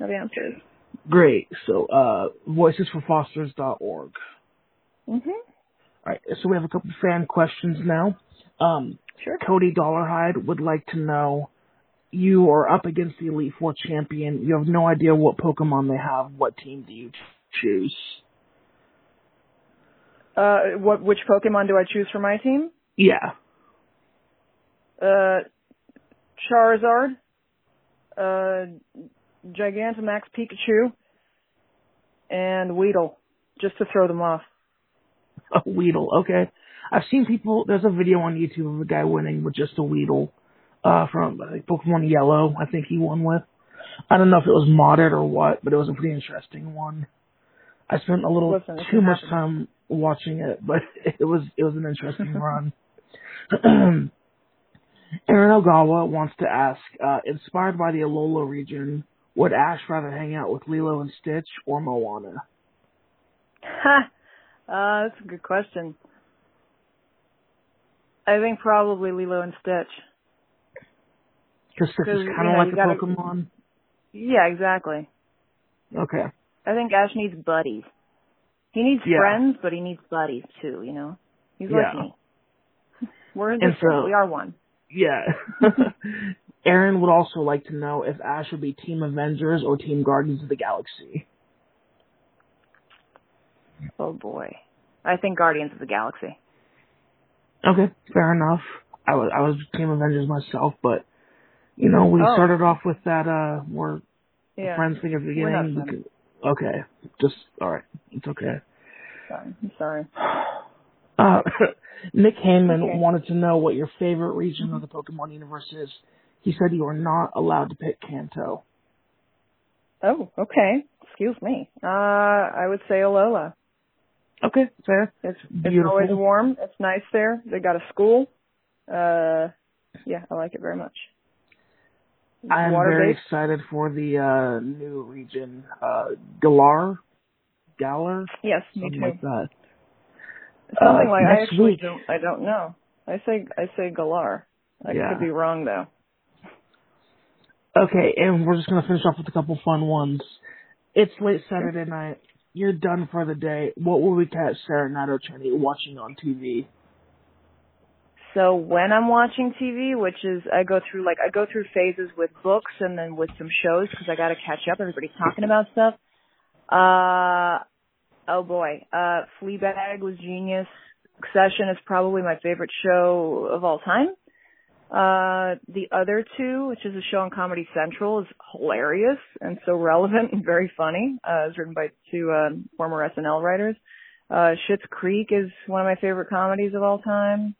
of answers. Great. So, uh, voicesforfosters.org. Mhm. All right. So we have a couple fan questions now. Um, Sure. Cody Dollarhide would like to know, you are up against the Elite Four champion. You have no idea what Pokemon they have. What team do you choose? Uh, what? Which Pokemon do I choose for my team? Yeah. Uh, Charizard, uh, Gigantamax Pikachu, and Weedle, just to throw them off. A Weedle, okay. I've seen people. There's a video on YouTube of a guy winning with just a Weedle, uh, from like, Pokemon Yellow. I think he won with. I don't know if it was modded or what, but it was a pretty interesting one. I spent a little Listen, too much happen. time watching it, but it was it was an interesting run. Aaron Ogawa wants to ask, uh, inspired by the Alola region, would Ash rather hang out with Lilo and Stitch or Moana? Ha! Uh, that's a good question. I think probably Lilo and Stitch. Because Stitch is kind of like a gotta- Pokemon. Yeah, exactly. Okay. I think Ash needs buddies. He needs Yeah. friends, but he needs buddies too, you know? He's Yeah. like me. We're different. so- we are one. Yeah. Aaron would also like to know if Ash would be Team Avengers or Team Guardians of the Galaxy. Oh boy. I think Guardians of the Galaxy. Okay, fair enough. I was I was Team Avengers myself, but you know we Oh. started off with that uh we're Yeah. friends thing at the beginning. friends. We could- okay, just all right, it's okay. Sorry. I'm sorry. Uh, Nick Hanman Okay. wanted to know what your favorite region of the Pokemon universe is. He said you are not allowed to pick Kanto. Oh, okay. Excuse me. Uh, I would say Alola. Okay, fair. It's it's Beautiful. always warm. It's nice there. They got a school. Uh, yeah, I like it very much. I am very excited for the uh, new region, uh, Galar, Galar, Yes, me too. like that. Something Uh, like I actually week. don't. I don't know. I say I say Galar. I Yeah. could be wrong though. Okay, and we're just gonna finish off with a couple fun ones. It's late Saturday night. You're done for the day. What will we catch Sarah Natochenny watching on TV? So when I'm watching TV, which is I go through like I go through phases with books and then with some shows because I got to catch up. Everybody's talking about stuff. Uh oh boy, uh Fleabag was genius. Succession is probably my favorite show of all time. Uh the other two, which is a show on Comedy Central, is hilarious and so relevant and very funny. Uh it's written by two um, former SNL writers. Uh Schitt's Creek is one of my favorite comedies of all time.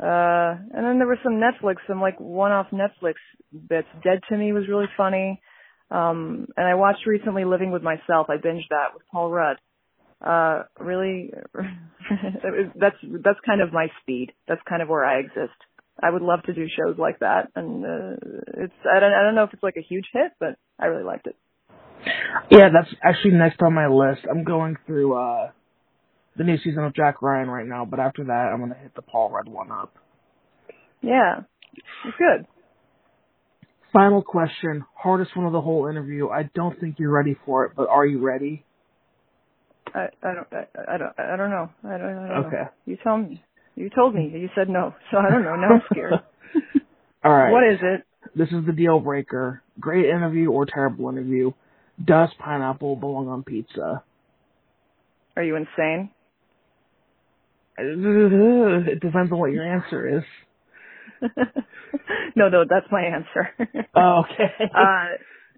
Uh, and then there was some Netflix, some like one-off Netflix bits. Dead to Me was really funny. Um, and I watched recently Living with Myself. I binged that with Paul Rudd. Uh, really, that's, that's kind of my speed. That's kind of where I exist. I would love to do shows like that. And, uh, it's, I don't, I don't know if it's like a huge hit, but I really liked it. Yeah, that's actually next on my list. I'm going through uh the new season of Jack Ryan right now, but after that, I'm gonna hit the Paul Rudd one up. Yeah. It's good. Final question, hardest one of the whole interview. I don't think you're ready for it, but are you ready? I, I don't, I, I don't, I don't know. I don't, I don't Okay. know. You tell me. You told me. You said no. So I don't know. Now I'm scared. All right. What is it? This is the deal breaker. Great interview or terrible interview. Does pineapple belong on pizza? Are you insane? It depends on what your answer is. no, no, that's my answer. Oh, okay. uh,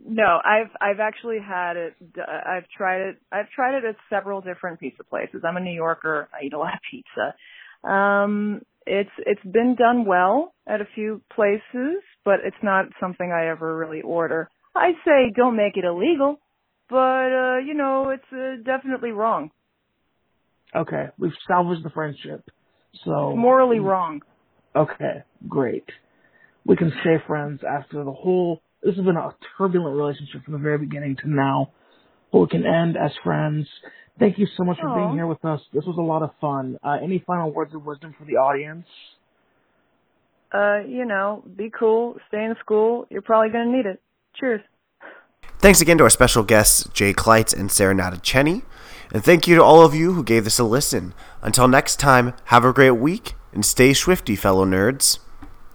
no, I've I've actually had it. I've tried it. I've tried it at several different pizza places. I'm a New Yorker. I eat a lot of pizza. Um, it's it's been done well at a few places, but it's not something I ever really order. I say don't make it illegal, but uh, you know it's uh, definitely wrong. Okay, we've salvaged the friendship. So It's morally wrong. Okay, great. We can stay friends after the whole. This has been a turbulent relationship from the very beginning to now, but we can end as friends. Thank you so much for being here with us. This was a lot of fun. Uh, any final words of wisdom for the audience? Uh, you know, be cool, stay in school. You're probably gonna need it. Cheers. Thanks again to our special guests, Jay Klaitz and Sarah Natochenny. And thank you to all of you who gave this a listen. Until next time, have a great week and stay swifty, fellow nerds.